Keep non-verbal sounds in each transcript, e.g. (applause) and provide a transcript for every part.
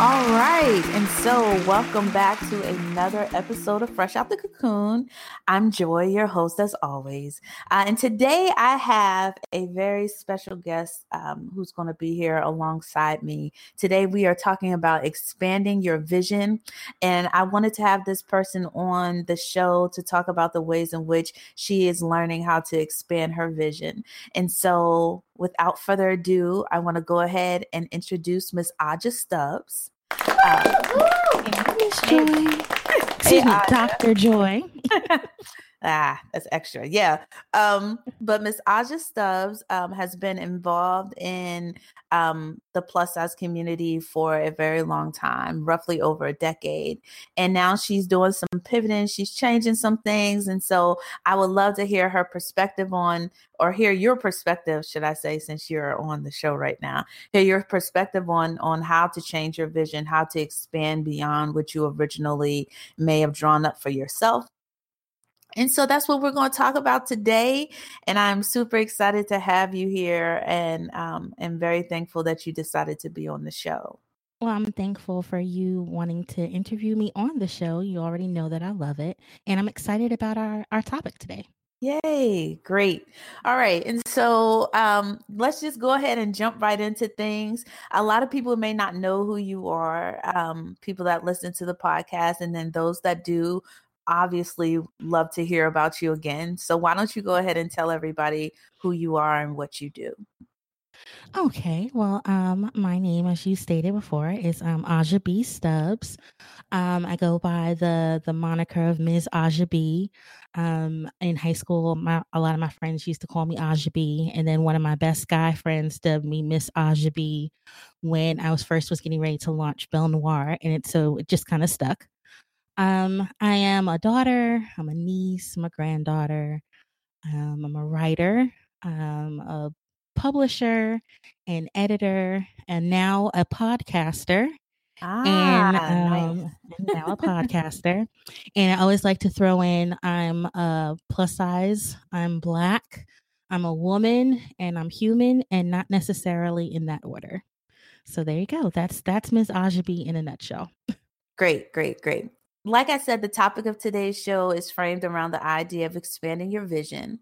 All right. And so, welcome back to another episode of Fresh Out the Cocoon. I'm Joy, your host, as always. Uh, and today I have a very special guest um, who's going to be here alongside me. Today, we are talking about expanding your vision. And I wanted to have this person on the show to talk about the ways in which she is learning how to expand her vision. And so, without further ado, I want to go ahead and introduce Miss Aja Stubbs. Uh, Miss Joy. Excuse me, Dr. Joy. (laughs) ah, that's extra. Yeah. Um, (laughs) but Miss Aja Stubbs um, has been involved in um, the plus size community for a very long time, roughly over a decade. And now she's doing some pivoting, she's changing some things. And so I would love to hear her perspective on, or hear your perspective, should I say, since you're on the show right now, hear your perspective on on how to change your vision, how to expand beyond what you originally may have drawn up for yourself and so that's what we're going to talk about today. And I'm super excited to have you here and um, am very thankful that you decided to be on the show. Well, I'm thankful for you wanting to interview me on the show. You already know that I love it. And I'm excited about our, our topic today. Yay, great. All right. And so um, let's just go ahead and jump right into things. A lot of people may not know who you are, um, people that listen to the podcast, and then those that do obviously love to hear about you again. So why don't you go ahead and tell everybody who you are and what you do? Okay, well, um, my name, as you stated before, is um, Aja B. Stubbs. Um, I go by the the moniker of Ms. Aja B. Um, in high school, my, a lot of my friends used to call me Aja B, and then one of my best guy friends dubbed me Miss Aja B when I was first was getting ready to launch Belle Noir, and it so it just kind of stuck. Um, I am a daughter, I'm a niece, I'm a granddaughter, um, I'm a writer, I'm a publisher, an editor, and now a podcaster. Ah, and, um, nice. (laughs) and now a podcaster. And I always like to throw in I'm a plus size, I'm black, I'm a woman, and I'm human, and not necessarily in that order. So there you go. That's that's Ms. Aja B in a nutshell. Great, great, great like I said, the topic of today's show is framed around the idea of expanding your vision.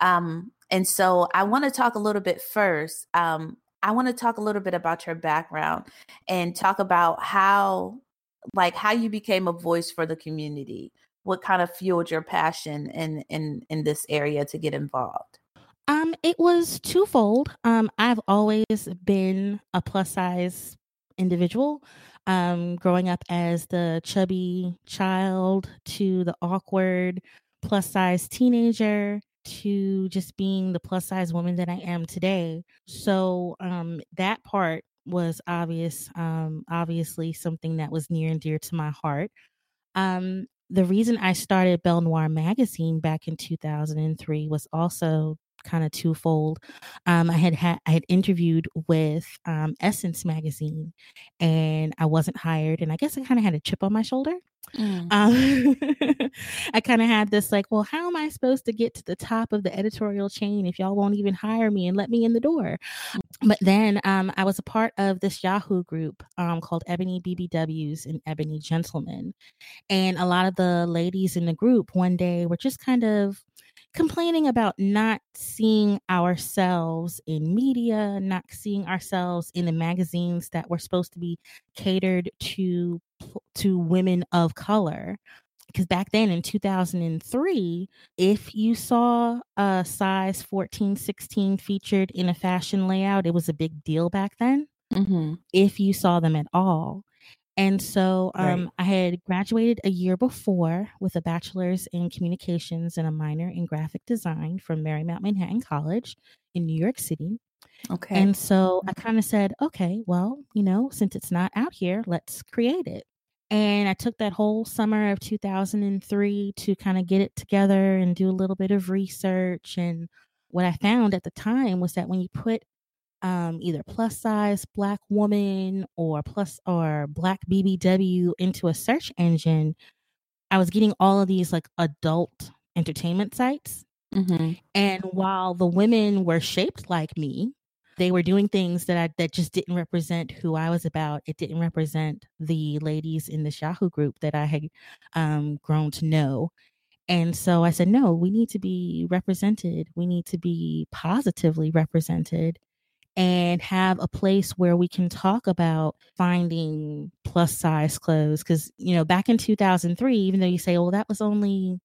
Um, and so I want to talk a little bit first. Um, I want to talk a little bit about your background and talk about how, like, how you became a voice for the community. What kind of fueled your passion in in in this area to get involved? Um, it was twofold. Um, I've always been a plus size individual um, growing up as the chubby child to the awkward plus size teenager to just being the plus size woman that I am today. So um, that part was obvious, um, obviously something that was near and dear to my heart. Um, the reason I started Belle Noir magazine back in 2003 was also kind of twofold. Um, I had had I had interviewed with um, Essence magazine, and I wasn't hired, and I guess I kind of had a chip on my shoulder. Mm. Um, (laughs) I kind of had this like, well, how am I supposed to get to the top of the editorial chain if y'all won't even hire me and let me in the door? But then um, I was a part of this Yahoo group um, called Ebony BBWs and Ebony Gentlemen. And a lot of the ladies in the group one day were just kind of complaining about not seeing ourselves in media, not seeing ourselves in the magazines that were supposed to be catered to to women of color. Because back then in 2003, if you saw a size 14, 16 featured in a fashion layout, it was a big deal back then. Mm-hmm. If you saw them at all. And so um, right. I had graduated a year before with a bachelor's in communications and a minor in graphic design from Marymount Manhattan College in New York City. Okay. And so I kind of said, okay, well, you know, since it's not out here, let's create it. And I took that whole summer of 2003 to kind of get it together and do a little bit of research. And what I found at the time was that when you put um, either plus size black woman or plus or black BBW into a search engine, I was getting all of these like adult entertainment sites. Mm-hmm. And while the women were shaped like me, they were doing things that I that just didn't represent who I was about. It didn't represent the ladies in this Yahoo group that I had um, grown to know. And so I said, no, we need to be represented. We need to be positively represented and have a place where we can talk about finding plus size clothes. Because, you know, back in 2003, even though you say, well, that was only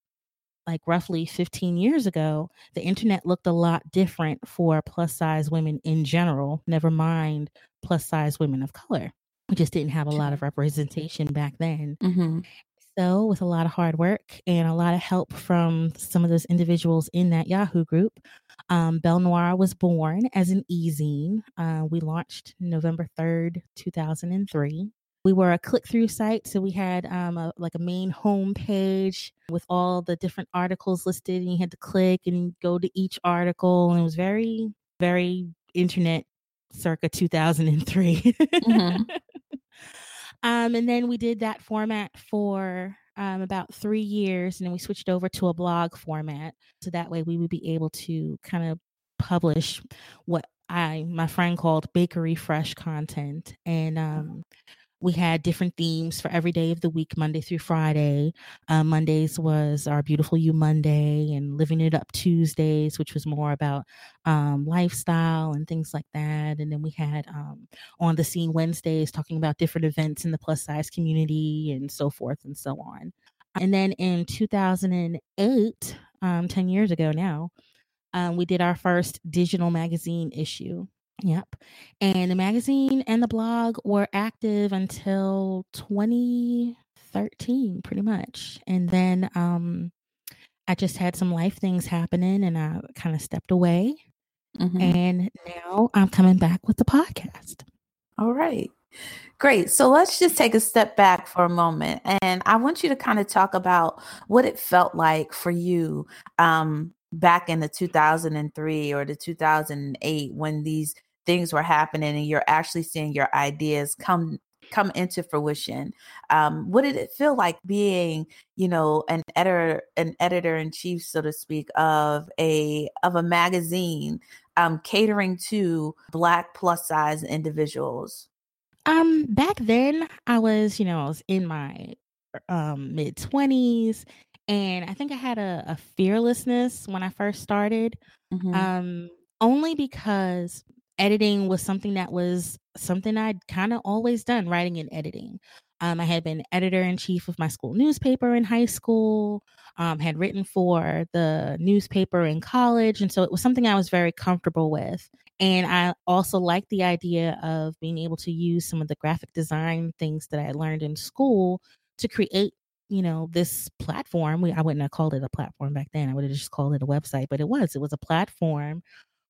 like roughly 15 years ago, the internet looked a lot different for plus size women in general, never mind plus size women of color. We just didn't have a lot of representation back then. Mm-hmm. So, with a lot of hard work and a lot of help from some of those individuals in that Yahoo group, um, Belle Noire was born as an e-zine. Uh, we launched November 3rd, 2003 we were a click through site so we had um, a, like a main home page with all the different articles listed and you had to click and go to each article and it was very very internet circa 2003 mm-hmm. (laughs) um, and then we did that format for um, about three years and then we switched over to a blog format. So that way we would be able to kind of publish what I my friend called bakery fresh content. And um, we had different themes for every day of the week, Monday through Friday. Uh, Mondays was our Beautiful You Monday, and Living It Up Tuesdays, which was more about um, lifestyle and things like that. And then we had um, On the Scene Wednesdays, talking about different events in the plus size community and so forth and so on. And then in 2008, um, 10 years ago now, um, we did our first digital magazine issue. Yep. And the magazine and the blog were active until 2013, pretty much. And then um, I just had some life things happening and I kind of stepped away. Mm-hmm. And now I'm coming back with the podcast. All right. Great. So let's just take a step back for a moment. And I want you to kind of talk about what it felt like for you um, back in the 2003 or the 2008 when these things were happening and you're actually seeing your ideas come come into fruition um, what did it feel like being you know an editor an editor in chief so to speak of a of a magazine um, catering to black plus size individuals um back then i was you know i was in my um mid 20s and i think i had a, a fearlessness when i first started mm-hmm. um only because editing was something that was something I'd kind of always done, writing and editing. Um, I had been editor in chief of my school newspaper in high school, um, had written for the newspaper in college. And so it was something I was very comfortable with. And I also liked the idea of being able to use some of the graphic design things that I learned in school to create you know this platform we, i wouldn't have called it a platform back then i would have just called it a website but it was it was a platform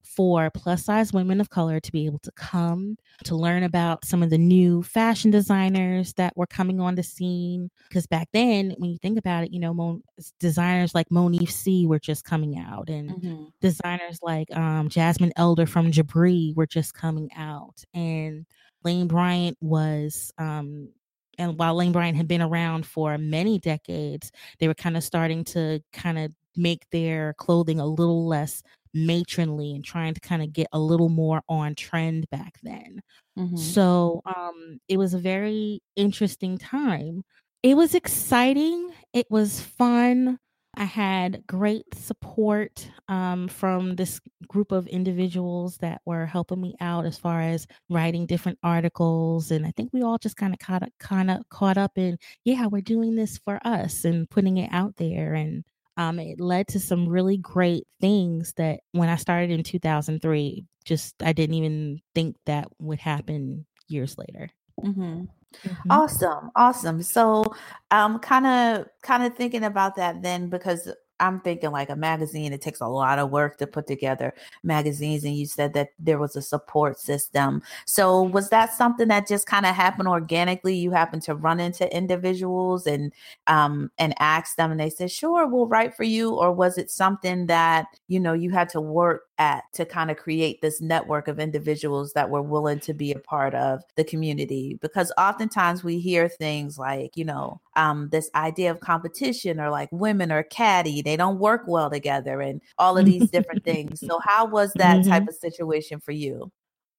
for plus size women of color to be able to come to learn about some of the new fashion designers that were coming on the scene. Because back then, when you think about it, you know, Mo- designers like Monif C were just coming out, and mm-hmm. designers like um, Jasmine Elder from Jibri were just coming out, and Lane Bryant was um, and while Lane Bryant had been around for many decades, they were kind of starting to kind of make their clothing a little less matronly and trying to kind of get a little more on trend back then. Mm-hmm. So um, it was a very interesting time. It was exciting. It was fun. I had great support um, from this group of individuals that were helping me out as far as writing different articles, and I think we all just kind of caught kind of caught up in, yeah, we're doing this for us and putting it out there, and um, it led to some really great things that when I started in 2003, just I didn't even think that would happen years later. Mm-hmm. Mm-hmm. Awesome, awesome. So, um, kind of, kind of thinking about that then, because I'm thinking like a magazine, it takes a lot of work to put together magazines. And you said that there was a support system. So, was that something that just kind of happened organically? You happened to run into individuals and um, and ask them, and they said, "Sure, we'll write for you," or was it something that you know you had to work at to kind of create this network of individuals that were willing to be a part of the community? Because oftentimes we hear things like, you know, um, this idea of competition or like women are catty, they don't work well together, and all of these different (laughs) things. So, how was that mm-hmm. type of situation for you?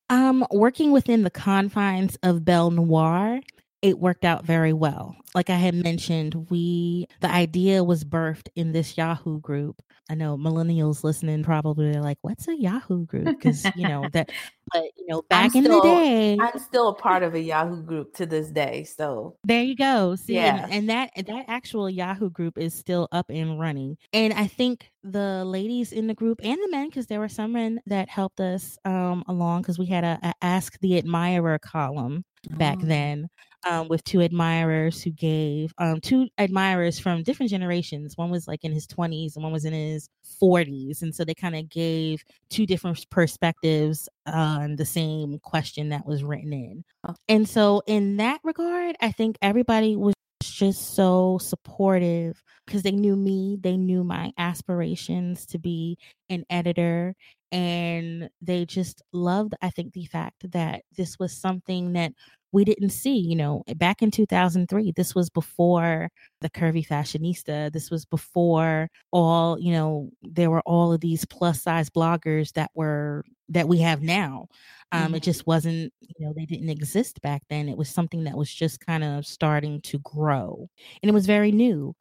Um, working within the confines of Belle Noire, it worked out very well. Like I had mentioned, we the idea was birthed in this Yahoo group. I know millennials listening probably are like, "What's a Yahoo group?" Because you know (laughs) that, but you know, back still, in the day, I'm still a part of a Yahoo group to this day. So there you go. See, yeah. and, and that that actual Yahoo group is still up and running. And I think the ladies in the group and the men, because there were some men that helped us um, along, because we had a, a Ask the Admirer column back oh. then um, with two admirers who gave um, two admirers from different generations. One was like in his 20s and one was in his 40s. And so they kind of gave two different perspectives on the same question that was written in. Oh. And so, in that regard, I think everybody was just so supportive because they knew me, they knew my aspirations to be an editor, and they just loved, I think, the fact that this was something that we didn't see, you know, eh, back in 2003. This was before the curvy fashionista. This was before all, you know, there were all of these plus size bloggers that were that we have now. Um, mm-hmm. It just wasn't, you know, they didn't exist back then. It was something that was just kind of starting to grow, and it was very new.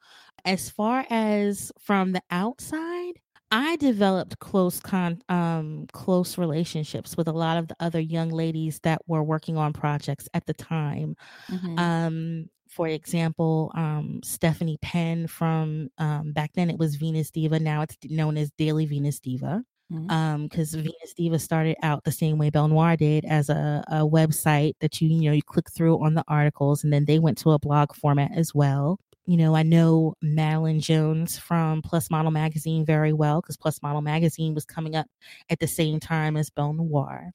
As far as from the outside, I developed close con um close relationships with a lot of the other young ladies that were working on projects at the time. Mm-hmm. Um for example, um, Stephanie Penn from um, back then it was Venus Diva. Now it's known as Daily Venus Diva because mm-hmm. um, Venus Diva started out the same way Belle Noire did as a, a website that you you know you click through on the articles, and then they went to a blog format as well you know, I know Madeline Jones from Plus Model Magazine very well because Plus Model Magazine was coming up at the same time as Belle Noire.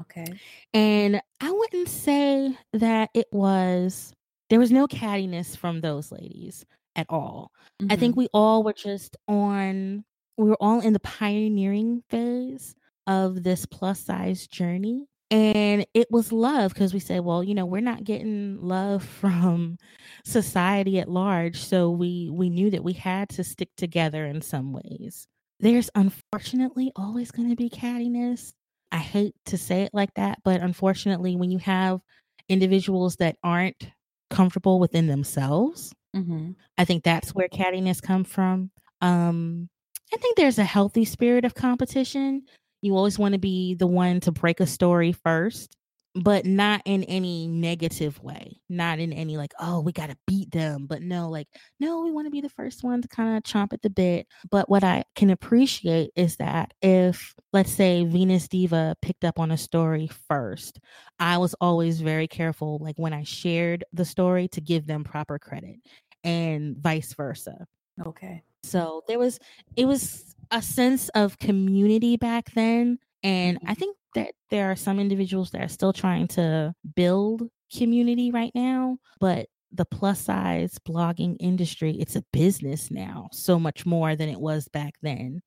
Okay. And I wouldn't say that it was, there was no cattiness from those ladies at all. Mm-hmm. I think mm-hmm. we all were just on, we were all in the pioneering phase of this plus size journey and it was love because we said well you know we're not getting love (laughs) from society at large so we we knew that we had to stick together in some ways. There's unfortunately always going to be cattiness. I hate to say it like that but unfortunately when you have individuals that aren't comfortable within themselves mm-hmm. i think that's where cattiness comes from. Um i think there's a healthy spirit of competition you always want to be the one to break a story first, but not in any negative way. Not in any like, oh, we got to beat them. But no, like, no, we want to be the first one to kind of chomp at the bit. But what I can appreciate is that if, let's say, Venus Diva picked up on a story first, I was always very careful, like when I shared the story, to give them proper credit and vice versa. Okay. So there was, it was a sense of community back then. And I mm-hmm. think that there are some individuals that are still trying to build community right now, but the plus size blogging industry, it's a business now, so much more than it was back then.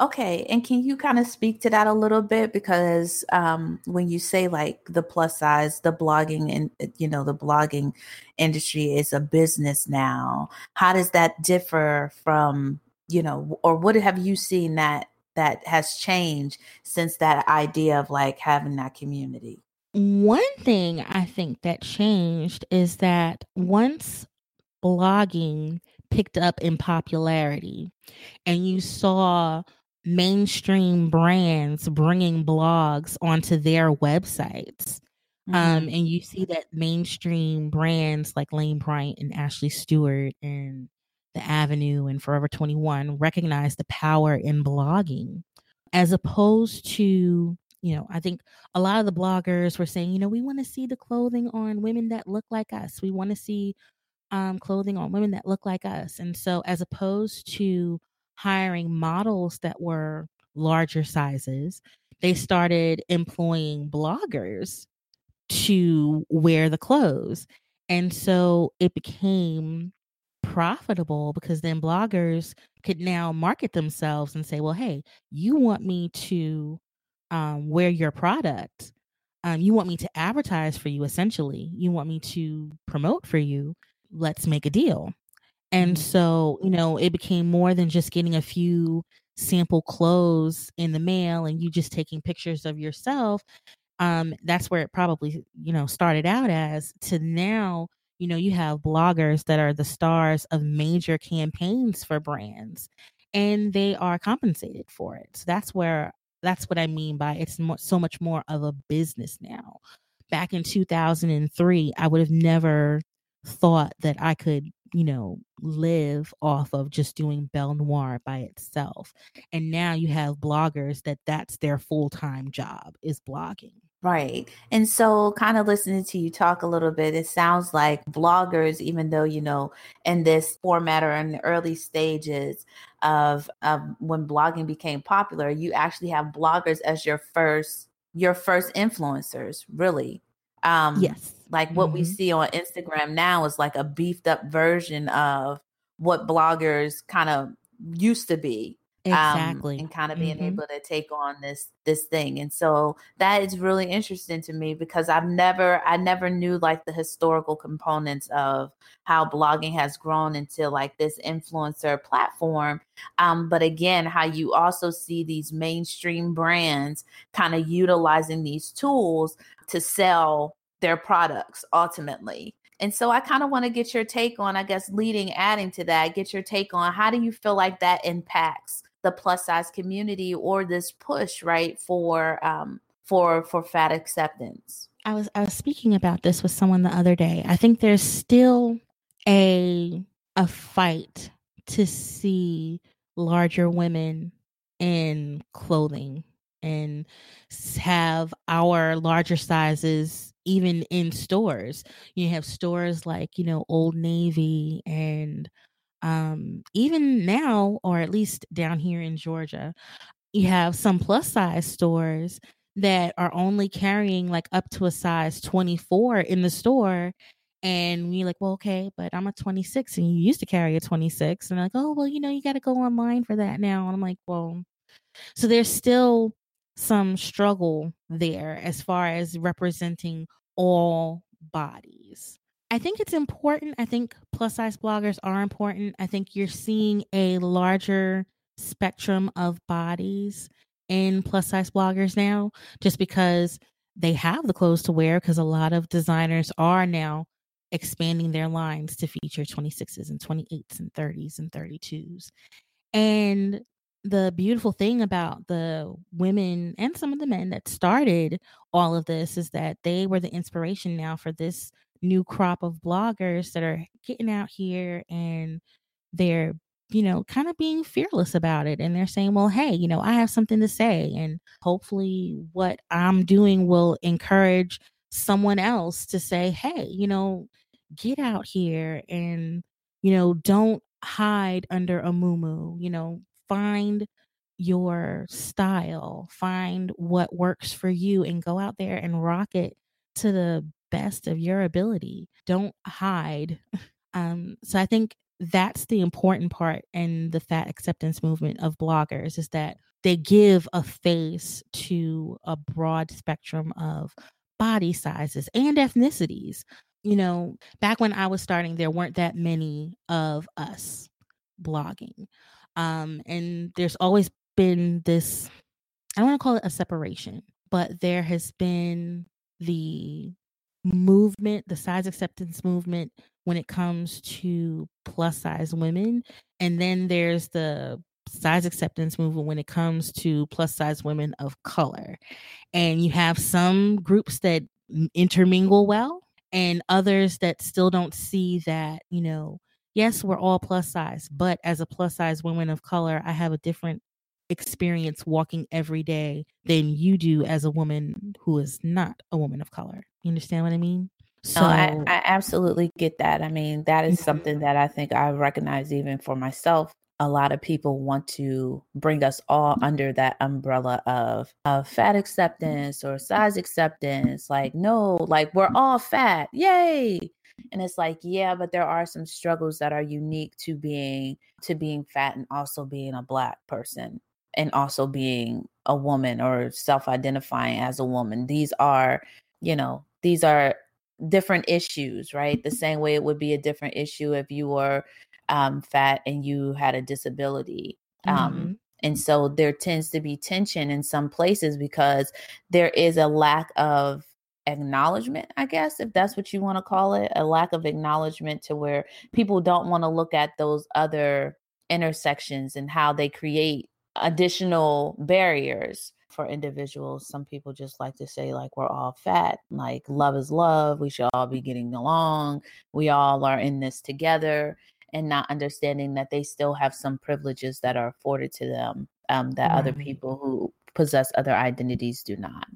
Okay, and can you kind of speak to that a little bit because um, when you say like the plus size, the blogging and you know the blogging industry is a business now. How does that differ from you know, or what have you seen that that has changed since that idea of like having that community? One thing I think that changed is that once blogging picked up in popularity and you saw mainstream brands bringing blogs onto their websites. Um, mm-hmm. Um, and you see that mainstream brands like Lane Bryant and Ashley Stewart and the Avenue and Forever 21 recognize the power in blogging as opposed to you know, I think a lot of the bloggers were saying, you know, we want to see the clothing on women that look like us. We want to see um, clothing on women that look like us. And so, as opposed to hiring models that were larger sizes, they started employing bloggers to wear the clothes. And so it became profitable because then bloggers could now market themselves and say, well, hey, you want me to um, wear your product. Um, you want me to advertise for you, essentially. You want me to promote for you. Let's make a deal. And mm-hmm. so, you know, it became more than just getting a few sample clothes in the mail and you just taking pictures of yourself. um, that's where it probably, you know, started out as to now, you know, you have bloggers that are the stars of major campaigns for brands and they are compensated for it. So that's where that's what I mean by it's more, so much more of a business now. Back in 2003, I would have never thought that I could, you know, live off of just doing Belle Noir by itself. And now you have bloggers that that's their full-time job is blogging. Right. And so, kind of listening to you talk a little bit, it sounds like bloggers, even though, you know, in this format or in the early stages of, of when blogging became popular, you actually have bloggers as your first your first influencers, really. Um yes. Like what mm-hmm. we see on Instagram now is like a beefed up version of what bloggers kind of used to be exactly um, and kind of being mm-hmm. able to take on this this thing and so that is really interesting to me because i've never i never knew like the historical components of how blogging has grown into like this influencer platform um, but again how you also see these mainstream brands kind of utilizing these tools to sell their products ultimately and so I kind of want to get your take on, I guess, leading, adding to that, get your take on how do you feel like that impacts the plus size community or this push right for um for for fat acceptance. I was i was speaking about this with someone the other day. I think there's still a a fight to see larger women in clothing and have our larger sizes even in stores. You have stores like you know old navy and um, even now, or at least down here in Georgia, you have some plus size stores that are only carrying like up to a size 24 in the store. And you're like, well, okay, but I'm a 26 and you used to carry a 26. And like, oh, well, you know, you got to go online for that now. And I'm like, well, so there's still some struggle there as far as representing all bodies. I think it's important. I think plus size bloggers are important. I think you're seeing a larger spectrum of bodies in plus size bloggers now, just because they have the clothes to wear, because a lot of designers are now expanding their lines to feature 26s and 28s and 30s and 32s. And the beautiful thing about the women and some of the men that started all of this is that they were the inspiration now for this new crop of bloggers that are getting out here and they're you know kind of being fearless about it and they're saying well hey you know i have something to say and hopefully what i'm doing will encourage someone else to say hey you know get out here and you know don't hide under a muumuu you know find your style find what works for you and go out there and rock it to the best of your ability. Don't hide. Um, so I think that's the important part in the fat acceptance movement of bloggers is that they give a face to a broad spectrum of body sizes and ethnicities. You know, back when I was starting, there weren't that many of us blogging. Um, and there's always been this, I don't want to call it a separation, but there has been the movement, the size acceptance movement when it comes to plus size women. And then there's the size acceptance movement when it comes to plus size women of color. And you have some groups that intermingle well and others that still don't see that, you know, yes, we're all plus size, but as a plus size woman of color, I have a different experience walking every day than you do as a woman who is not a woman of color. You understand what I mean? So no, I, I absolutely get that. I mean, that is mm-hmm. something that I think I recognize even for myself. A lot of people want to bring us all under that umbrella of, of fat acceptance or size acceptance. Like, no, like we're all fat. Yay. And it's like, yeah, but there are some struggles that are unique to being to being fat and also being a black person and also being a woman or self-identifying as a woman. These are, you know, these are different issues, right? The same way it would be a different issue if you were um, fat and you had a disability. Um, mm-hmm. And so there tends to be tension in some places because there is a lack of acknowledgement, I guess, if that's what you want to call it, a lack of acknowledgement to where people don't want to look at those other intersections and how they create additional barriers for individuals. Some people just like to say, like, we're all fat, like, love is love. We should all be getting along. We all are in this together, and not understanding that they still have some privileges that are afforded to them um, that right. other people who possess other identities do not.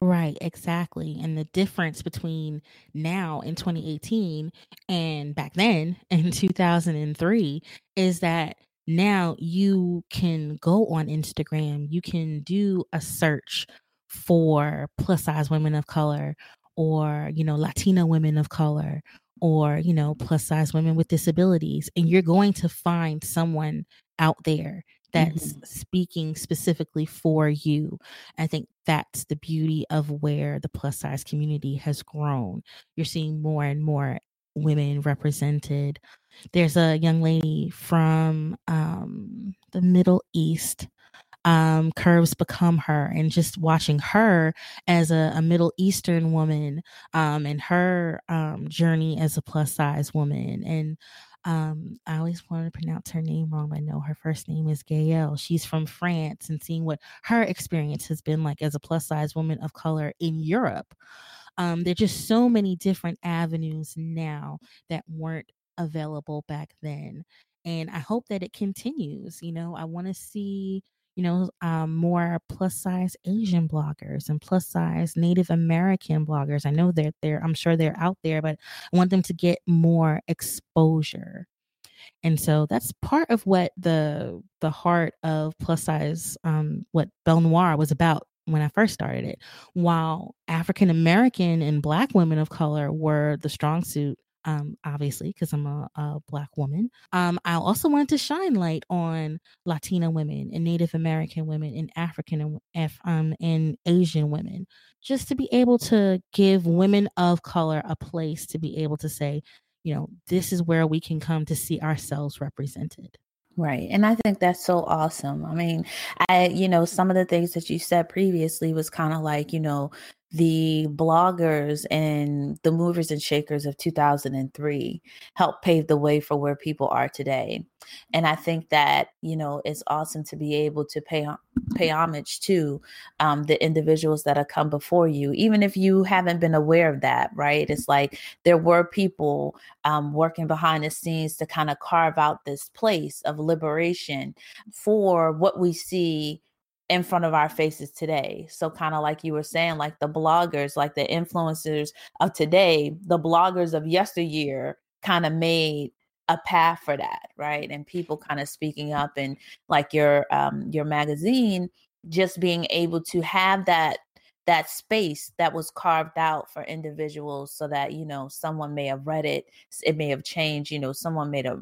Right, exactly. And the difference between now in 2018 and back then in 2003 is that now you can go on Instagram, you can do a search for plus size women of color or, you know, Latina women of color or, you know, plus size women with disabilities, and you're going to find someone out there that's mm-hmm. speaking specifically for you. I think that's the beauty of where the plus size community has grown. You're seeing more and more women represented. There's a young lady from um, the Middle East. Um, curves become her, and just watching her as a, a Middle Eastern woman, um, and her um, journey as a plus size woman, and um, I always wanted to pronounce her name wrong, I know her first name is Gaelle. She's from France, and seeing what her experience has been like as a plus size woman of color in Europe. Um, there are just so many different avenues now that weren't available back then. And I hope that it continues. You know, I want to see you know, um, more plus size Asian bloggers and plus size Native American bloggers. I know they're there. I'm sure they're out there, but I want them to get more exposure. And so that's part of what the the heart of plus size, um, what Belle Noir was about when I first started it. While African American and Black women of color were the strong suit um, obviously, because I'm a, a, black woman. Um, I also wanted to shine light on Latina women and Native American women and African and um, and Asian women, just to be able to give women of color a place to be able to say, you know, this is where we can come to see ourselves represented. Right. And I think that's so awesome. I mean, I, you know, some of the things that you said previously was kind of like, you know, the bloggers and the movers and shakers of 2003 helped pave the way for where people are today. And i think that you know it's awesome to be able to pay pay homage to um, the individuals that have come before you even if you haven't been aware of that right? It's like there were people um, working behind the scenes to kind of carve out this place of liberation for what we see in front of our faces today. So, kind of like you were saying, like the bloggers, like the influencers of today, the bloggers of yesteryear kind of made a path for that, right? And people kind of speaking up and like your um your magazine just being able to have that that space that was carved out for individuals so that you know someone may have read it it may have changed you know someone made a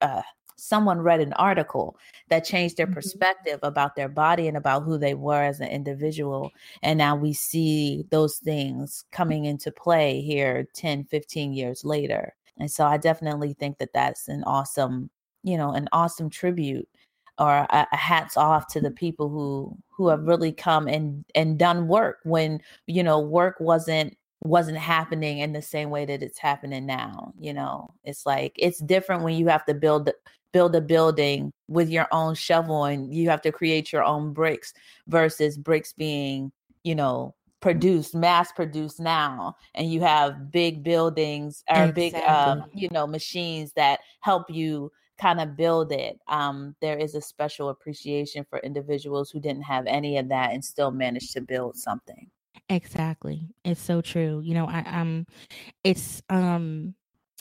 uh, someone read an article that changed their mm-hmm. perspective about their body and about who they were as an individual and now we see those things coming into play here 10 15 years later. And so i definitely think that that's an awesome you know an awesome tribute or a, a hats off to the people who who have really come and and done work when you know work wasn't wasn't happening in the same way that it's happening now you know? It's like it's different when you have to build build a building with your own shovel and you have to create your own bricks versus bricks being, you know, produced, mass produced now. And you have big buildings or exactly. big, uh, you know, machines that help you kind of build it. Um, there is a special appreciation for individuals who didn't have any of that and still managed to build something. Exactly. It's so true. You know, I um it's um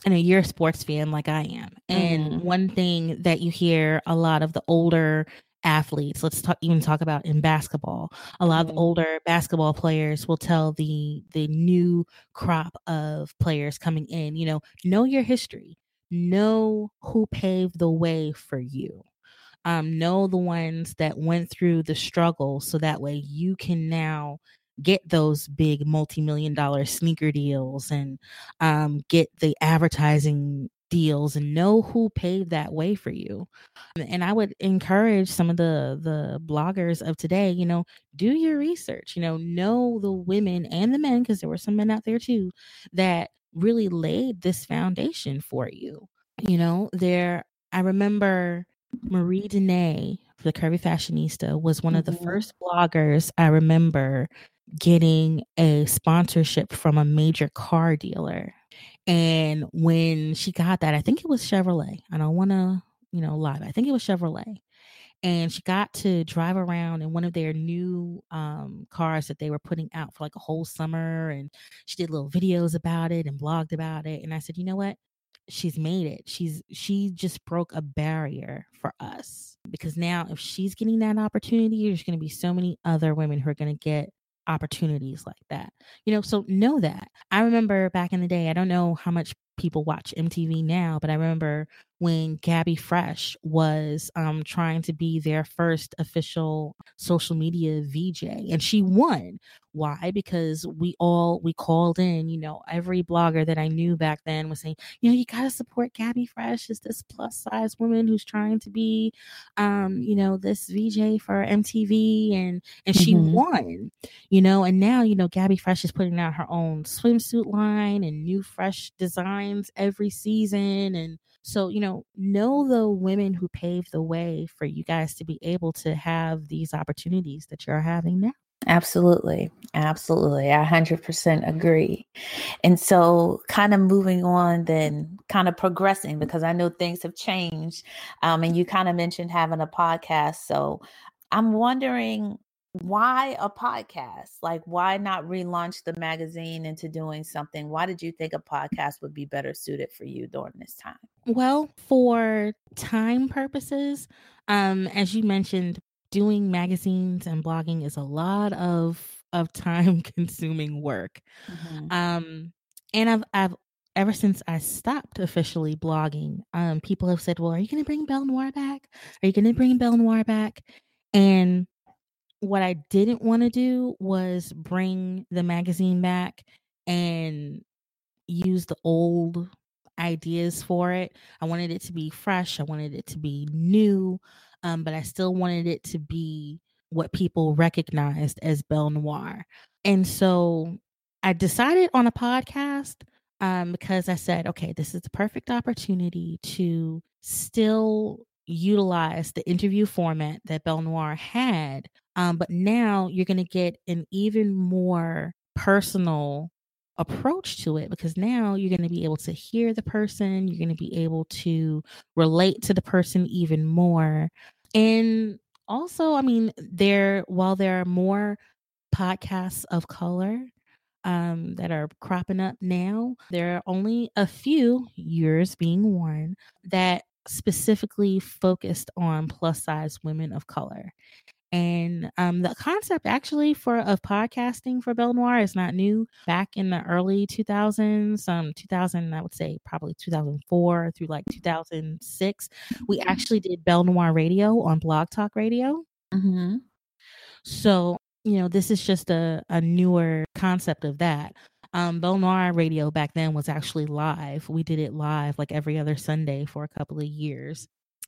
and you're a sports fan like I am. And mm-hmm. one thing that you hear a lot of the older athletes, let's talk even talk about in basketball. A lot mm-hmm. of older basketball players will tell the the new crop of players coming in, you know, know your history. Know who paved the way for you. Um, know the ones that went through the struggle so that way you can now get those big multi-million dollar sneaker deals and um, get the advertising deals and know who paved that way for you. And I would encourage some of the the bloggers of today, you know, do your research, you know, know the women and the men because there were some men out there too that really laid this foundation for you. You know, there I remember Marie Denee, the curvy fashionista, was one of the mm-hmm. first bloggers I remember getting a sponsorship from a major car dealer. And when she got that, I think it was Chevrolet. I don't want to, you know, lie. I think it was Chevrolet. And she got to drive around in one of their new um, cars that they were putting out for like a whole summer. And she did little videos about it and blogged about it. And I said, you know what? she's made it. She's she just broke a barrier for us because now if she's getting that opportunity, there's going to be so many other women who are going to get opportunities like that. You know, so know that. I remember back in the day, I don't know how much people watch MTV now, but I remember when GabiFresh was um, trying to be their first official social media VJ, and she won. Why? Because we all we called in. You know, every blogger that I knew back then was saying, you know, you got to support GabiFresh. Is this plus size woman who's trying to be, um, you know, this VJ for MTV, and and she mm-hmm. won. You know, and now you know GabiFresh is putting out her own swimsuit line and new fresh designs every season, and so, you know, know the women who paved the way for you guys to be able to have these opportunities that you're having now. Absolutely. Absolutely. I 100% agree. And so, kind of moving on, then kind of progressing because I know things have changed. Um, and you kind of mentioned having a podcast. So, I'm wondering why a podcast? Like, why not relaunch the magazine into doing something? Why did you think a podcast would be better suited for you during this time? Well, for time purposes, um, as you mentioned, doing magazines and blogging is a lot of of time (laughs) consuming work. Mm-hmm. Um, and I've I've ever since I stopped officially blogging, um, people have said, "Well, are you going to bring Belle Noir back? Are you going to bring Belle Noir back?" And what I didn't want to do was bring the magazine back and use the old ideas for it. I wanted it to be fresh. I wanted it to be new, um, but I still wanted it to be what people recognized as Belle Noir. And so I decided on a podcast um, because I said, okay, this is the perfect opportunity to still utilize the interview format that Belle Noir had um, but now you're going to get an even more personal approach to it because now you're going to be able to hear the person, you're going to be able to relate to the person even more. And also, I mean, there while there are more podcasts of color um, that are cropping up now, there are only a few, yours being one, that specifically focused on plus size women of color. And um, the concept actually for of podcasting for Belle Noir is not new. Back in the early 2000s, um, 2000, I would say probably 2004 through like 2006, we actually did Belle Noir Radio on Blog Talk Radio. Mm-hmm. So, you know, this is just a, a newer concept of that. Um, Belle Noir Radio back then was actually live. We did it live like every other Sunday for a couple of years.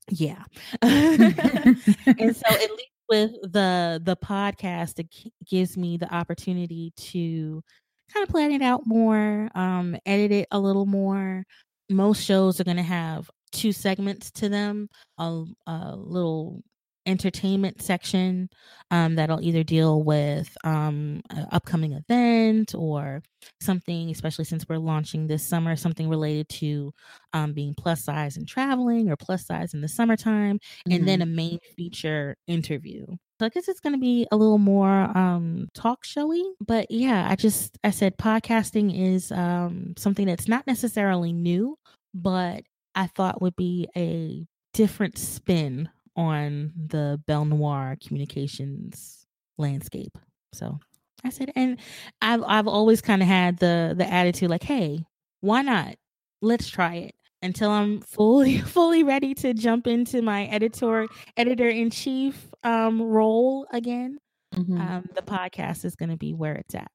Yeah. (laughs) and so at least with the the podcast it gives me the opportunity to kind of plan it out more um edit it a little more most shows are going to have two segments to them a, a little entertainment section um, that'll either deal with um, an upcoming event or something, especially since we're launching this summer, something related to um, being plus size and traveling or plus size in the summertime, mm-hmm. and then mm-hmm. a main feature interview. So I guess it's going to be a little more um, talk showy, but yeah, I just I said podcasting is um, something that's not necessarily new, but I thought would be a different spin on the Belle Noir communications landscape. So I said, and I've I've always kind of had the the attitude like, hey, why not? Let's try it until I'm fully (laughs) fully ready to jump into my editor editor in chief um, role again. Mm-hmm. Um, the podcast is going to be where it's at.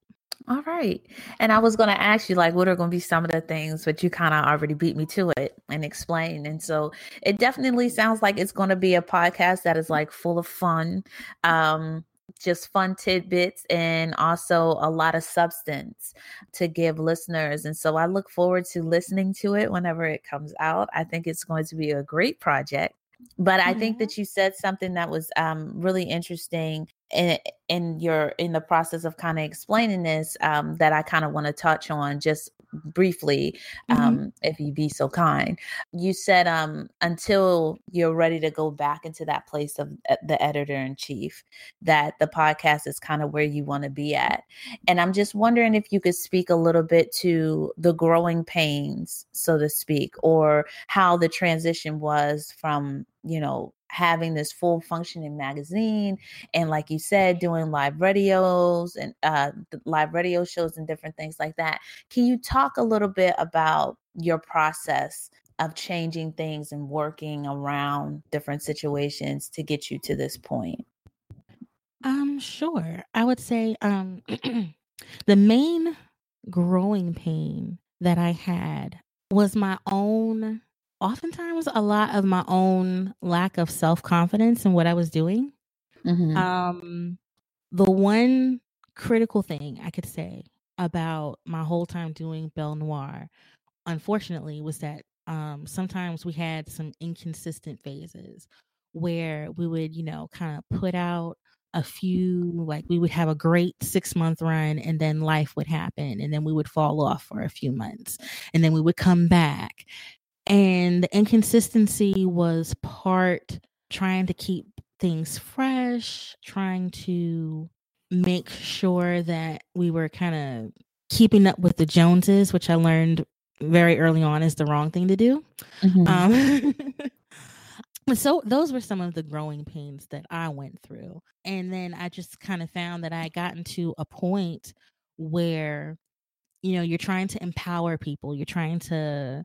All right. And I was going to ask you, like, what are going to be some of the things, but you kind of already beat me to it and explained. And so it definitely sounds like it's going to be a podcast that is like full of fun, um, just fun tidbits and also a lot of substance to give listeners. And so I look forward to listening to it whenever it comes out. I think it's going to be a great project but i think mm-hmm. that you said something that was um, really interesting in in your in the process of kind of explaining this um, that I kind of want to touch on just briefly mm-hmm. um, if you be so kind you said um, until you're ready to go back into that place of uh, the editor in chief that the podcast is kind of where you want to be at and i'm just wondering if you could speak a little bit to the growing pains so to speak or how the transition was from you know having this full functioning magazine and like you said doing live radios and uh, live radio shows and different things like that. Can you talk a little bit about your process of changing things and working around different situations to get you to this point? Um sure. I would say um (clears throat) the main growing pain that i had was my own oftentimes a lot of my own lack of self confidence in what I was doing. Mm-hmm. Um, the one critical thing I could say about my whole time doing Belle Noir, unfortunately, was that um, sometimes we had some inconsistent phases where we would, you know, kind of put out a few like we would have a great six month run and then life would happen and then we would fall off for a few months and then we would come back and the inconsistency was part trying to keep things fresh, trying to make sure that we were kind of keeping up with the Joneses, which I learned very early on is the wrong thing to do. Mm-hmm. Um, (laughs) so those were some of the growing pains that I went through. And then I just kind of found that I had gotten to a point where, you know, you're trying to empower people, you're trying to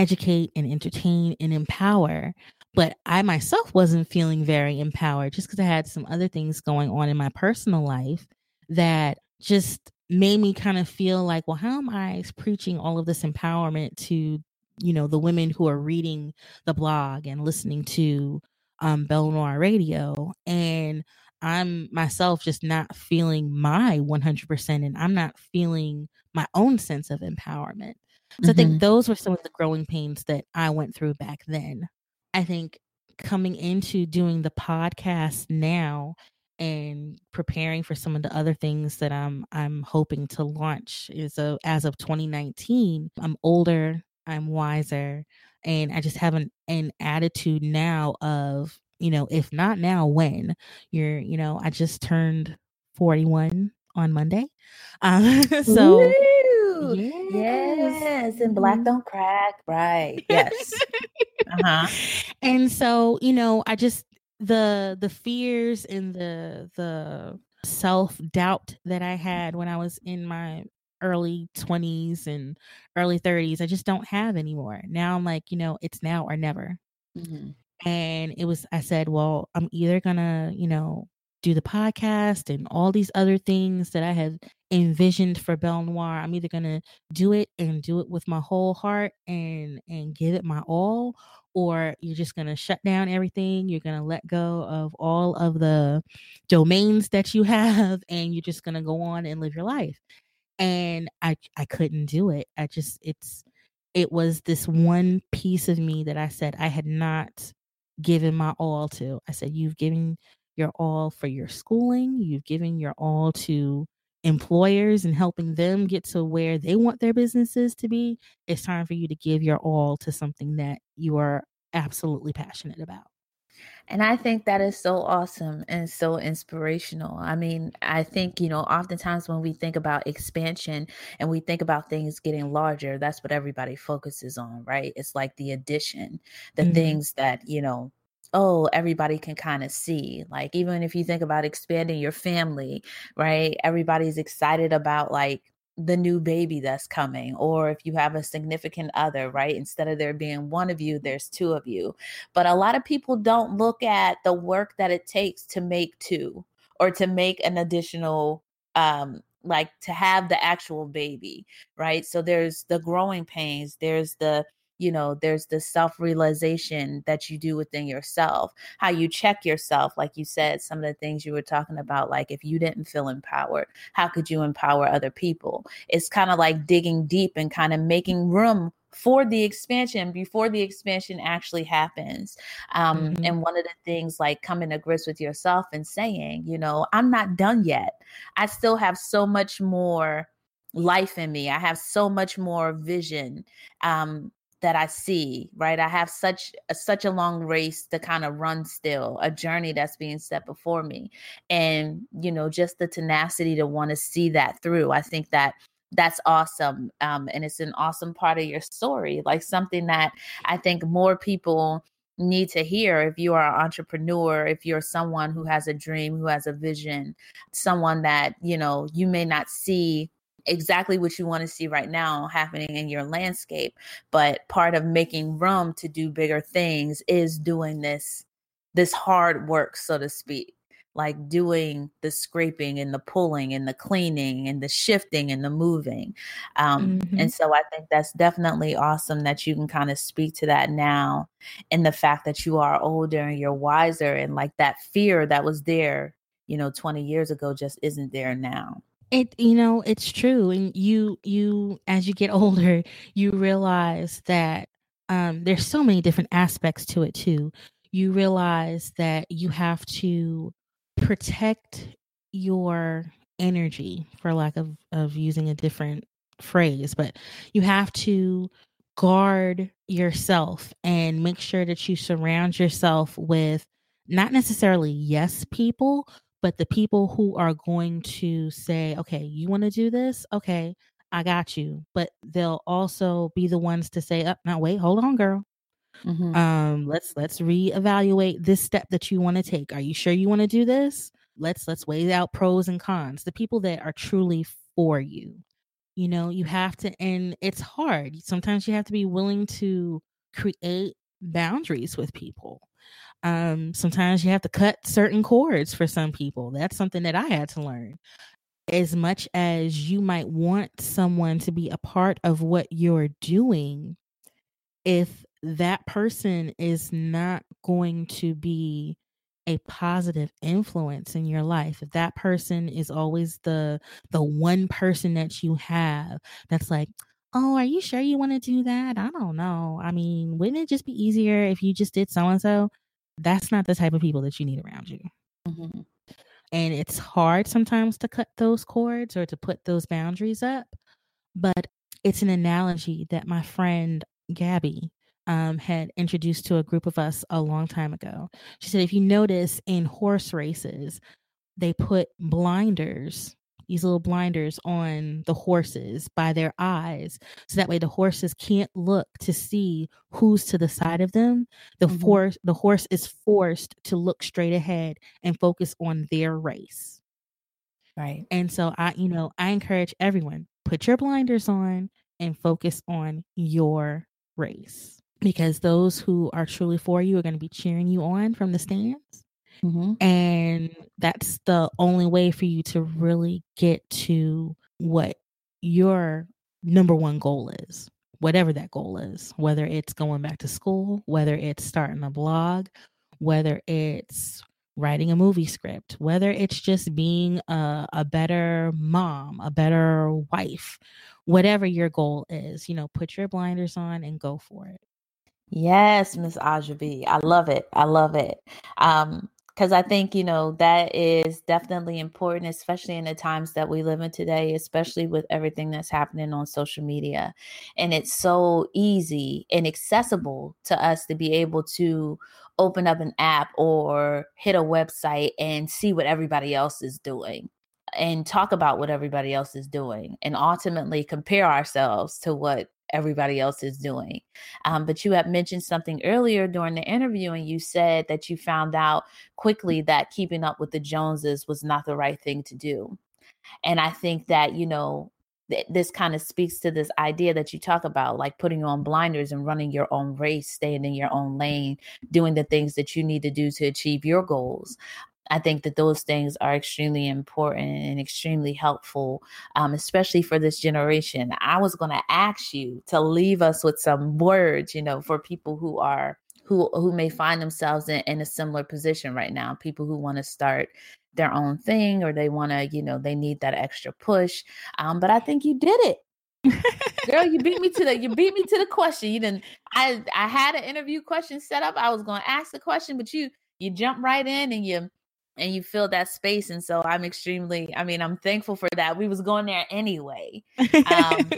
educate and entertain and empower. But I myself wasn't feeling very empowered just because I had some other things going on in my personal life that just made me kind of feel like, well, how am I preaching all of this empowerment to, you know, the women who are reading the blog and listening to um, Belle Noire Radio? And I'm myself just not feeling my 100% and I'm not feeling my own sense of empowerment. So mm-hmm. I think mm-hmm. those were some of the growing pains that I went through back then. I think coming into doing the podcast now and preparing for some of the other things that I'm I'm hoping to launch is a, as of 2019. I'm older, I'm wiser, and I just have an, an attitude now of, you know, if not now, when? You're, you know, I just turned 41 on Monday. Um, (laughs) so Yes. yes. And black mm-hmm. don't crack. Right. Yes. (laughs) uh-huh. And so, you know, I just the the fears and the the self-doubt that I had when I was in my early 20s and early 30s, I just don't have anymore. Now I'm like, you know, it's now or never. Mm-hmm. And it was, I said, well, I'm either gonna, you know, do the podcast and all these other things that I had envisioned for Belle Noir. I'm either gonna do it and do it with my whole heart and and give it my all, or you're just gonna shut down everything. You're gonna let go of all of the domains that you (laughs) have, and you're just gonna go on and live your life. And I I couldn't do it. I just it's it was this one piece of me that I said I had not given my all to. I said, You've given your all for your schooling, you've given your all to employers and helping them get to where they want their businesses to be. It's time for you to give your all to something that you are absolutely passionate about. And I think that is so awesome and so inspirational. I mean, I think, you know, oftentimes when we think about expansion and we think about things getting larger, that's what everybody focuses on, right? It's like the addition, the mm-hmm. things that, you know, oh, everybody can kind of see. Like, even if you think about expanding your family, right? Everybody's excited about like the new baby that's coming, or if you have a significant other, right? Instead of there being one of you, there's two of you. But a lot of people don't look at the work that it takes to make two or to make an additional um like to have the actual baby, right? So there's the growing pains, there's the you know there's the self realization that you do within yourself how you check yourself like you said some of the things you were talking about like if you didn't feel empowered how could you empower other people it's kind of like digging deep and kind of making room for the expansion before the expansion actually happens. Um, mm-hmm. And one of the things like coming to grips with yourself and saying, you know, I'm not done yet. I still have so much more life in me. I have so much more vision. Um, that I see, right? I have such a, such a long race to kind of run still, a journey that's being set before me. And, you know, just the tenacity to want to see that through. I think that that's awesome. Um, and it's an awesome part of your story, like something that I think more people need to hear if you are an entrepreneur, if you're someone who has a dream, who has a vision, someone that, you know, you may not see exactly what you want to see right now happening in your landscape but part of making room to do bigger things is doing this this hard work so to speak like doing the scraping and the pulling and the cleaning and the shifting and the moving. Um, mm-hmm. And so I think that's definitely awesome that you can kind of speak to that now and the fact that you are older and you're wiser and like that fear that was there, you know, 20 years ago just isn't there now. It you know, it's true. And you you as you get (laughs) older, you realize that um there's so many different aspects to it too. You realize that you have to protect your energy for lack of of using a different phrase but you have to guard yourself and make sure that you surround yourself with not necessarily yes people but the people who are going to say okay you want to do this okay i got you but they'll also be the ones to say up oh, now wait hold on girl Mm-hmm. Um, let's let's reevaluate this step that you want to take. Are you sure you want to do this? Let's let's weigh out pros and cons. The people that are truly for you. You know, you have to and it's hard. Sometimes you have to be willing to create boundaries with people. Um, sometimes you have to cut certain cords for some people. That's something that I had to learn. As much as you might want someone to be a part of what you're doing, if that person is not going to be a positive influence in your life if that person is always the the one person that you have that's like oh are you sure you want to do that i don't know i mean wouldn't it just be easier if you just did so and so that's not the type of people that you need around you mm-hmm. and it's hard sometimes to cut those cords or to put those boundaries up but it's an analogy that my friend gabby um, had introduced to a group of us a long time ago. She said, if you notice in horse races, they put blinders, these little blinders on the horses by their eyes. So that way the horses can't look to see who's to the side of them. The mm-hmm. force the horse is forced to look straight ahead and focus on their race. Right. And so I, you know, I encourage everyone, put your blinders on and focus on your race because those who are truly for you are going to be cheering you on from the stands. Mm-hmm. And that's the only way for you to really get to what your number one goal is, whatever that goal is, whether it's going back to school, whether it's starting a blog, whether it's writing a movie script, whether it's just being a, a better mom, a better wife, whatever your goal is, you know, put your blinders on and go for it. Yes, Miss Aja B. I love it. I love it. Um, because I think, you know, that is definitely important, especially in the times that we live in today, especially with everything that's happening on social media. And it's so easy and accessible to us to be able to open up an app or hit a website and see what everybody else is doing and talk about what everybody else is doing and ultimately compare ourselves to what everybody else is doing. Um, but you had mentioned something earlier during the interview, and you said that you found out quickly that keeping up with the Joneses was not the right thing to do. And I think that, you know, th- this kind of speaks to this idea that you talk about, like putting on blinders and running your own race, staying in your own lane, doing the things that you need to do to achieve your goals. I think that those things are extremely important and extremely helpful, um, especially for this generation. I was going to ask you to leave us with some words, you know, for people who are who who may find themselves in, in a similar position right now. People who want to start their own thing or they want to, you know, they need that extra push. Um, but I think you did it. Girl, you beat me to the you beat me to the question. You didn't I I had an interview question set up. I was gonna ask the question, but you you jump right in and you and you fill that space and so i'm extremely i mean i'm thankful for that. We was going there anyway um, (laughs)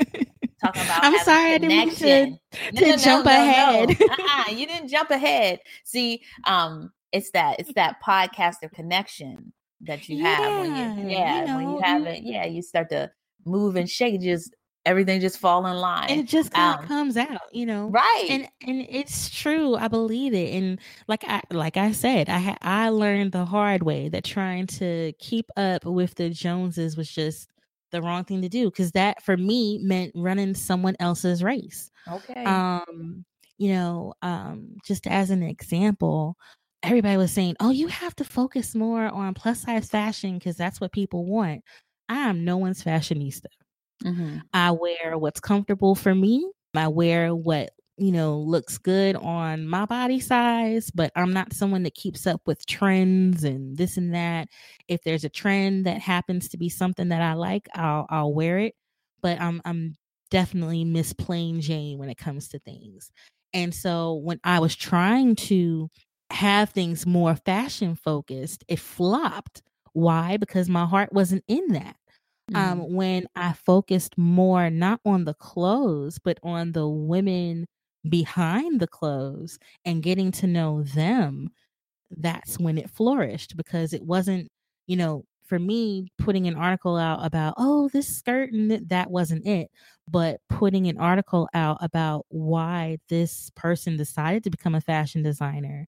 talking about i'm sorry i didn't to, to no, no, jump no, ahead. (laughs) Uh-uh, you didn't jump ahead. See um it's that it's that podcaster connection that you have yeah, when you yeah you know, when you have it yeah you start to move and shake just everything just fall in line. It just kind um, of comes out, you know. Right. And and it's true. I believe it. And like I like I said, I ha- I learned the hard way that trying to keep up with the Joneses was just the wrong thing to do because that for me meant running someone else's race. Okay. Um, you know, um, just as an example, everybody was saying, "Oh, you have to focus more on plus size fashion because that's what people want." I am no one's fashionista. Mm-hmm. I wear what's comfortable for me. I wear what, you know, looks good on my body size, but I'm not someone that keeps up with trends and this and that. If there's a trend that happens to be something that I like, I'll I'll wear it. But I'm I'm definitely Miss Plain Jane when it comes to things. And so when I was trying to have things more fashion focused, it flopped. Why? Because my heart wasn't in that um, mm-hmm. when I focused more not on the clothes, but on the women behind the clothes and getting to know them, that's when it flourished because it wasn't, you know, for me, putting an article out about, oh, this skirt and th- that wasn't it, but putting an article out about why this person decided to become a fashion designer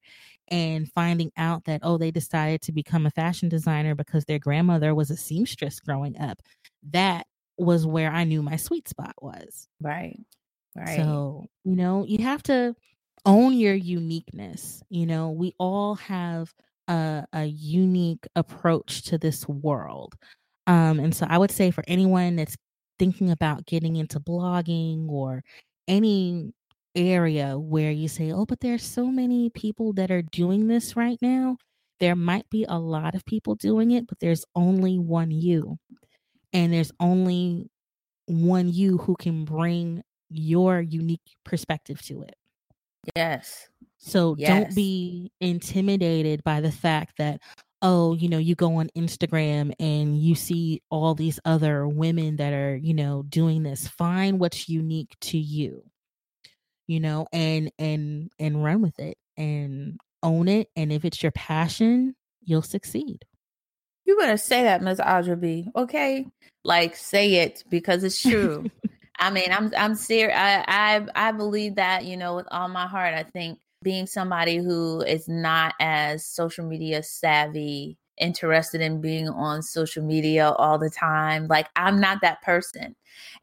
and finding out that, oh, they decided to become a fashion designer because their grandmother was a seamstress growing up. That was where I knew my sweet spot was. Right. Right. So, you know, you have to own your uniqueness. You know, we all have a, a unique approach to this world. Um, and so I would say for anyone that's thinking about getting into blogging or any area where you say, oh, but there's so many people that are doing this right now. There might be a lot of people doing it, but there's only one you. And there's only one you who can bring your unique perspective to it. Yes. So yes. don't be intimidated by the fact that, oh, you know, you go on Instagram and you see all these other women that are, you know, doing this. Find what's unique to you, you know, and and and run with it and own it. And if it's your passion, you'll succeed. You better say that, Ms. Aja B. Okay, like say it because it's true. (laughs) I mean, I'm I'm serious. I, I I believe that you know with all my heart. I think being somebody who is not as social media savvy, interested in being on social media all the time. Like, I'm not that person.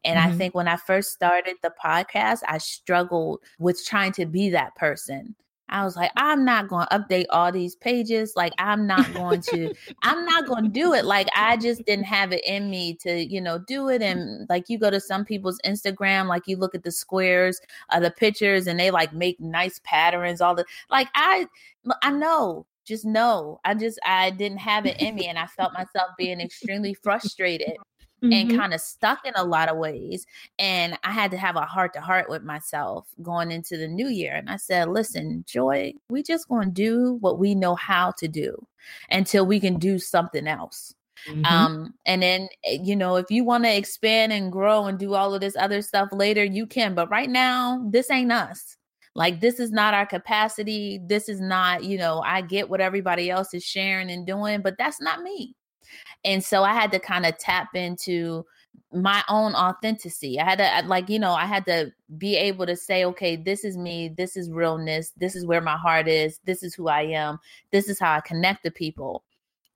And mm-hmm. I think when I first started the podcast, I struggled with trying to be that person. I was like, I'm not going to update all these pages. Like, I'm not going to, I'm not going to do it. Like, I just didn't have it in me to, you know, do it. And like, you go to some people's Instagram, like, you look at the squares, uh, the pictures, and they like make nice patterns, all the, like, I, I know just know i just i didn't have it in me and i felt myself being extremely frustrated mm-hmm. and kind of stuck in a lot of ways. And I had to have a heart to heart with myself going into the new year. And I said, listen, Joy, we just going to do what we know how to do until we can do something else. Mm-hmm. Um, and then, eh, you know, if you want to expand and grow and do all of this other stuff later, you can. But right now, this ain't us. Like, this is not our capacity. This is not, you know, I get what everybody else is sharing and doing, but that's not me. And so I had to kind of tap into my own authenticity. I had to uh, like, you know, I had to be able to say, okay, this is me, this is realness, this is where my heart is, this is who I am, this is how I connect to people.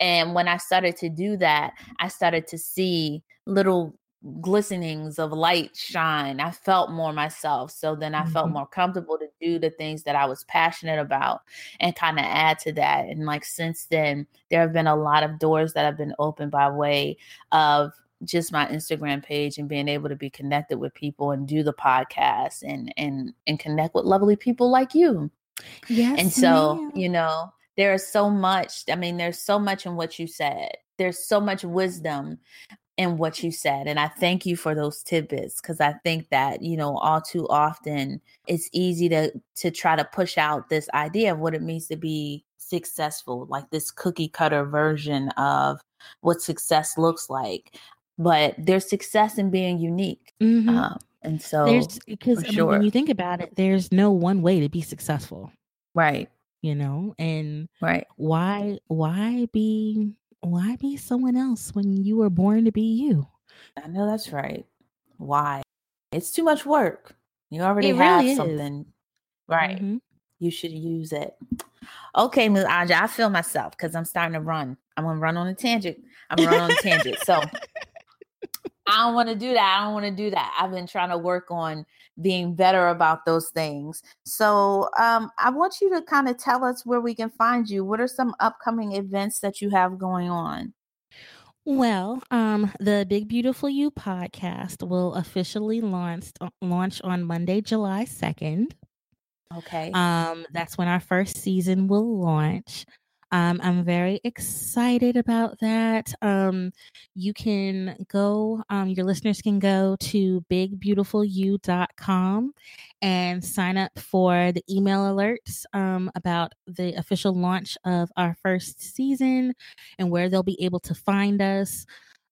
And when I started to do that, I started to see little glistenings of light shine. I felt more myself. So then I mm-hmm. felt more comfortable to do the things that I was passionate about and kind of add to that. And like since then, there have been a lot of doors that have been opened by way of just my Instagram page and being able to be connected with people and do the podcast and and and connect with lovely people like you. Yes. And so, ma'am. you know, there is so much. I mean, there's so much in what you said. There's so much wisdom in what you said. And I thank you for those tidbits because I think that, you know, all too often it's easy to to try to push out this idea of what it means to be successful, like this cookie cutter version of what success looks like. But there's success in being unique. Mm-hmm. Um, and so there's because I mean, when you think about it, there's no one way to be successful. Right. You know, and right. Why why be why be someone else when you were born to be you? I know that's right. Why? It's too much work. You already it have really something. Right. Mm-hmm. You should use it. Okay, Ms. Aja, I feel myself because I'm starting to run. I'm gonna run on a tangent. I'm gonna run on a tangent. So I don't want to do that. I don't want to do that. I've been trying to work on being better about those things. So um, I want you to kind of tell us where we can find you. What are some upcoming events that you have going on? Well, um, the Big Beautiful You podcast will officially launch uh, launch on Monday, July second. Okay. Um, that's when our first season will launch. Um, I'm very excited about that. Um, you can go, um, your listeners can go to bigbeautifulyou.com and sign up for the email alerts um, about the official launch of our first season and where they'll be able to find us.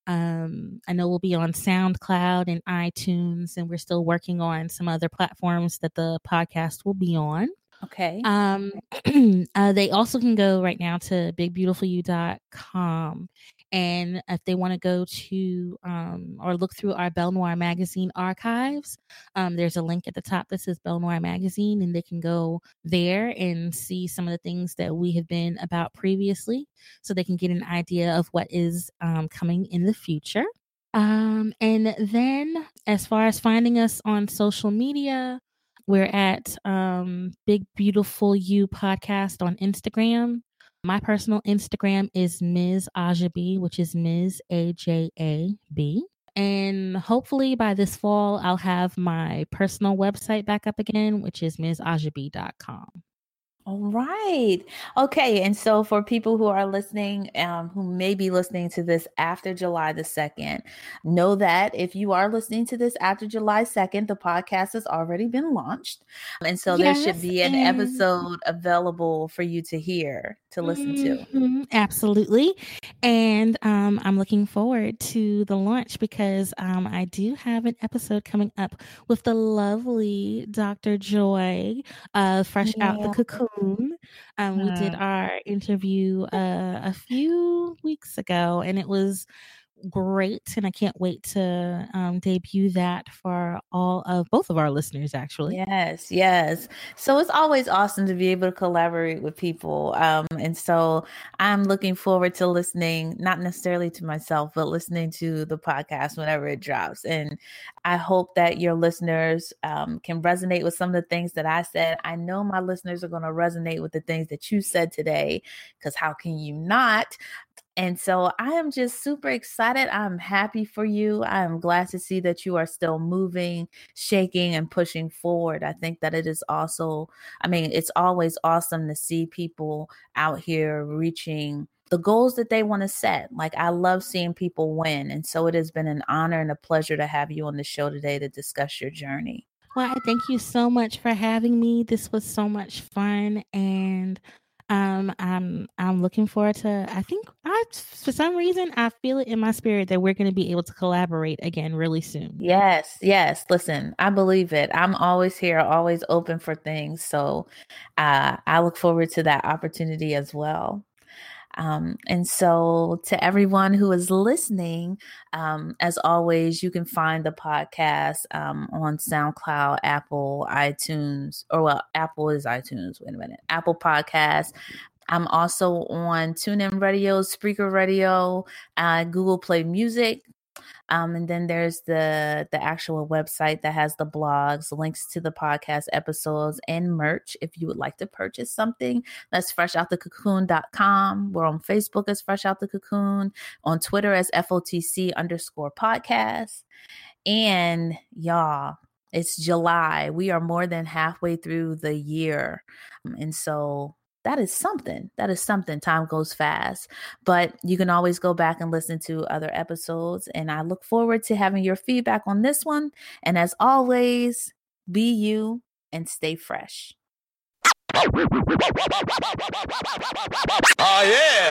Um, I know we'll be on SoundCloud and iTunes, and we're still working on some other platforms that the podcast will be on. Okay. Um, (clears throat) uh, they also can go right now to bigbeautifulyou.com. And if they want to go to um, or look through our Belle Noire magazine archives, um, there's a link at the top that says Belle Noire magazine, and they can go there and see some of the things that we have been about previously so they can get an idea of what is um, coming in the future. Um, and then, as far as finding us on social media, we're at um, Big Beautiful You podcast on Instagram. My personal Instagram is Ms. Aja which is Ms. A J A B. And hopefully by this fall, I'll have my personal website back up again, which is MsAjaB.com. All right. Okay. And so for people who are listening, um, who may be listening to this after July the 2nd, know that if you are listening to this after July 2nd, the podcast has already been launched. And so yes, there should be an and... episode available for you to hear, to listen mm-hmm, to. Absolutely. And um, I'm looking forward to the launch because um, I do have an episode coming up with the lovely Dr. Joy uh, Fresh yeah. Out the Cocoon um, we did our interview uh, a few weeks ago, and it was great and i can't wait to um, debut that for all of both of our listeners actually. Yes yes. So it's always awesome to be able to collaborate with people um, and so i'm looking forward to listening not necessarily to myself but listening to the podcast whenever it drops and i hope that your listeners um, can resonate with some of the things that i said. I know my listeners are going to resonate with the things that you said today because how can you not and so I am just super excited. I'm happy for you. I am glad to see that you are still moving, shaking, and pushing forward. I think that it is also, I mean, it's always awesome to see people out here reaching the goals that they want to set. Like I love seeing people win. And so it has been an honor and a pleasure to have you on the show today to discuss your journey. Well, I thank you so much for having me. This was so much fun and um, I'm I'm looking forward to. I think I for some reason I feel it in my spirit that we're going to be able to collaborate again really soon. Yes, yes. Listen, I believe it. I'm always here, always open for things. So, uh, I look forward to that opportunity as well. Um, and so, to everyone who is listening, um, as always, you can find the podcast um, on SoundCloud, Apple, iTunes, or well, Apple is iTunes. Wait a minute, Apple Podcast. I'm also on TuneIn Radio, Spreaker Radio, uh, Google Play Music. Um, and then there's the the actual website that has the blogs, links to the podcast episodes, and merch. If you would like to purchase something, that's freshoutthecocoon.com. We're on Facebook as Fresh Out the Cocoon, on Twitter as FOTC underscore podcast. And y'all, it's July. We are more than halfway through the year. And so that is something. That is something. Time goes fast, but you can always go back and listen to other episodes. And I look forward to having your feedback on this one. And as always, be you and stay fresh. Oh, yeah.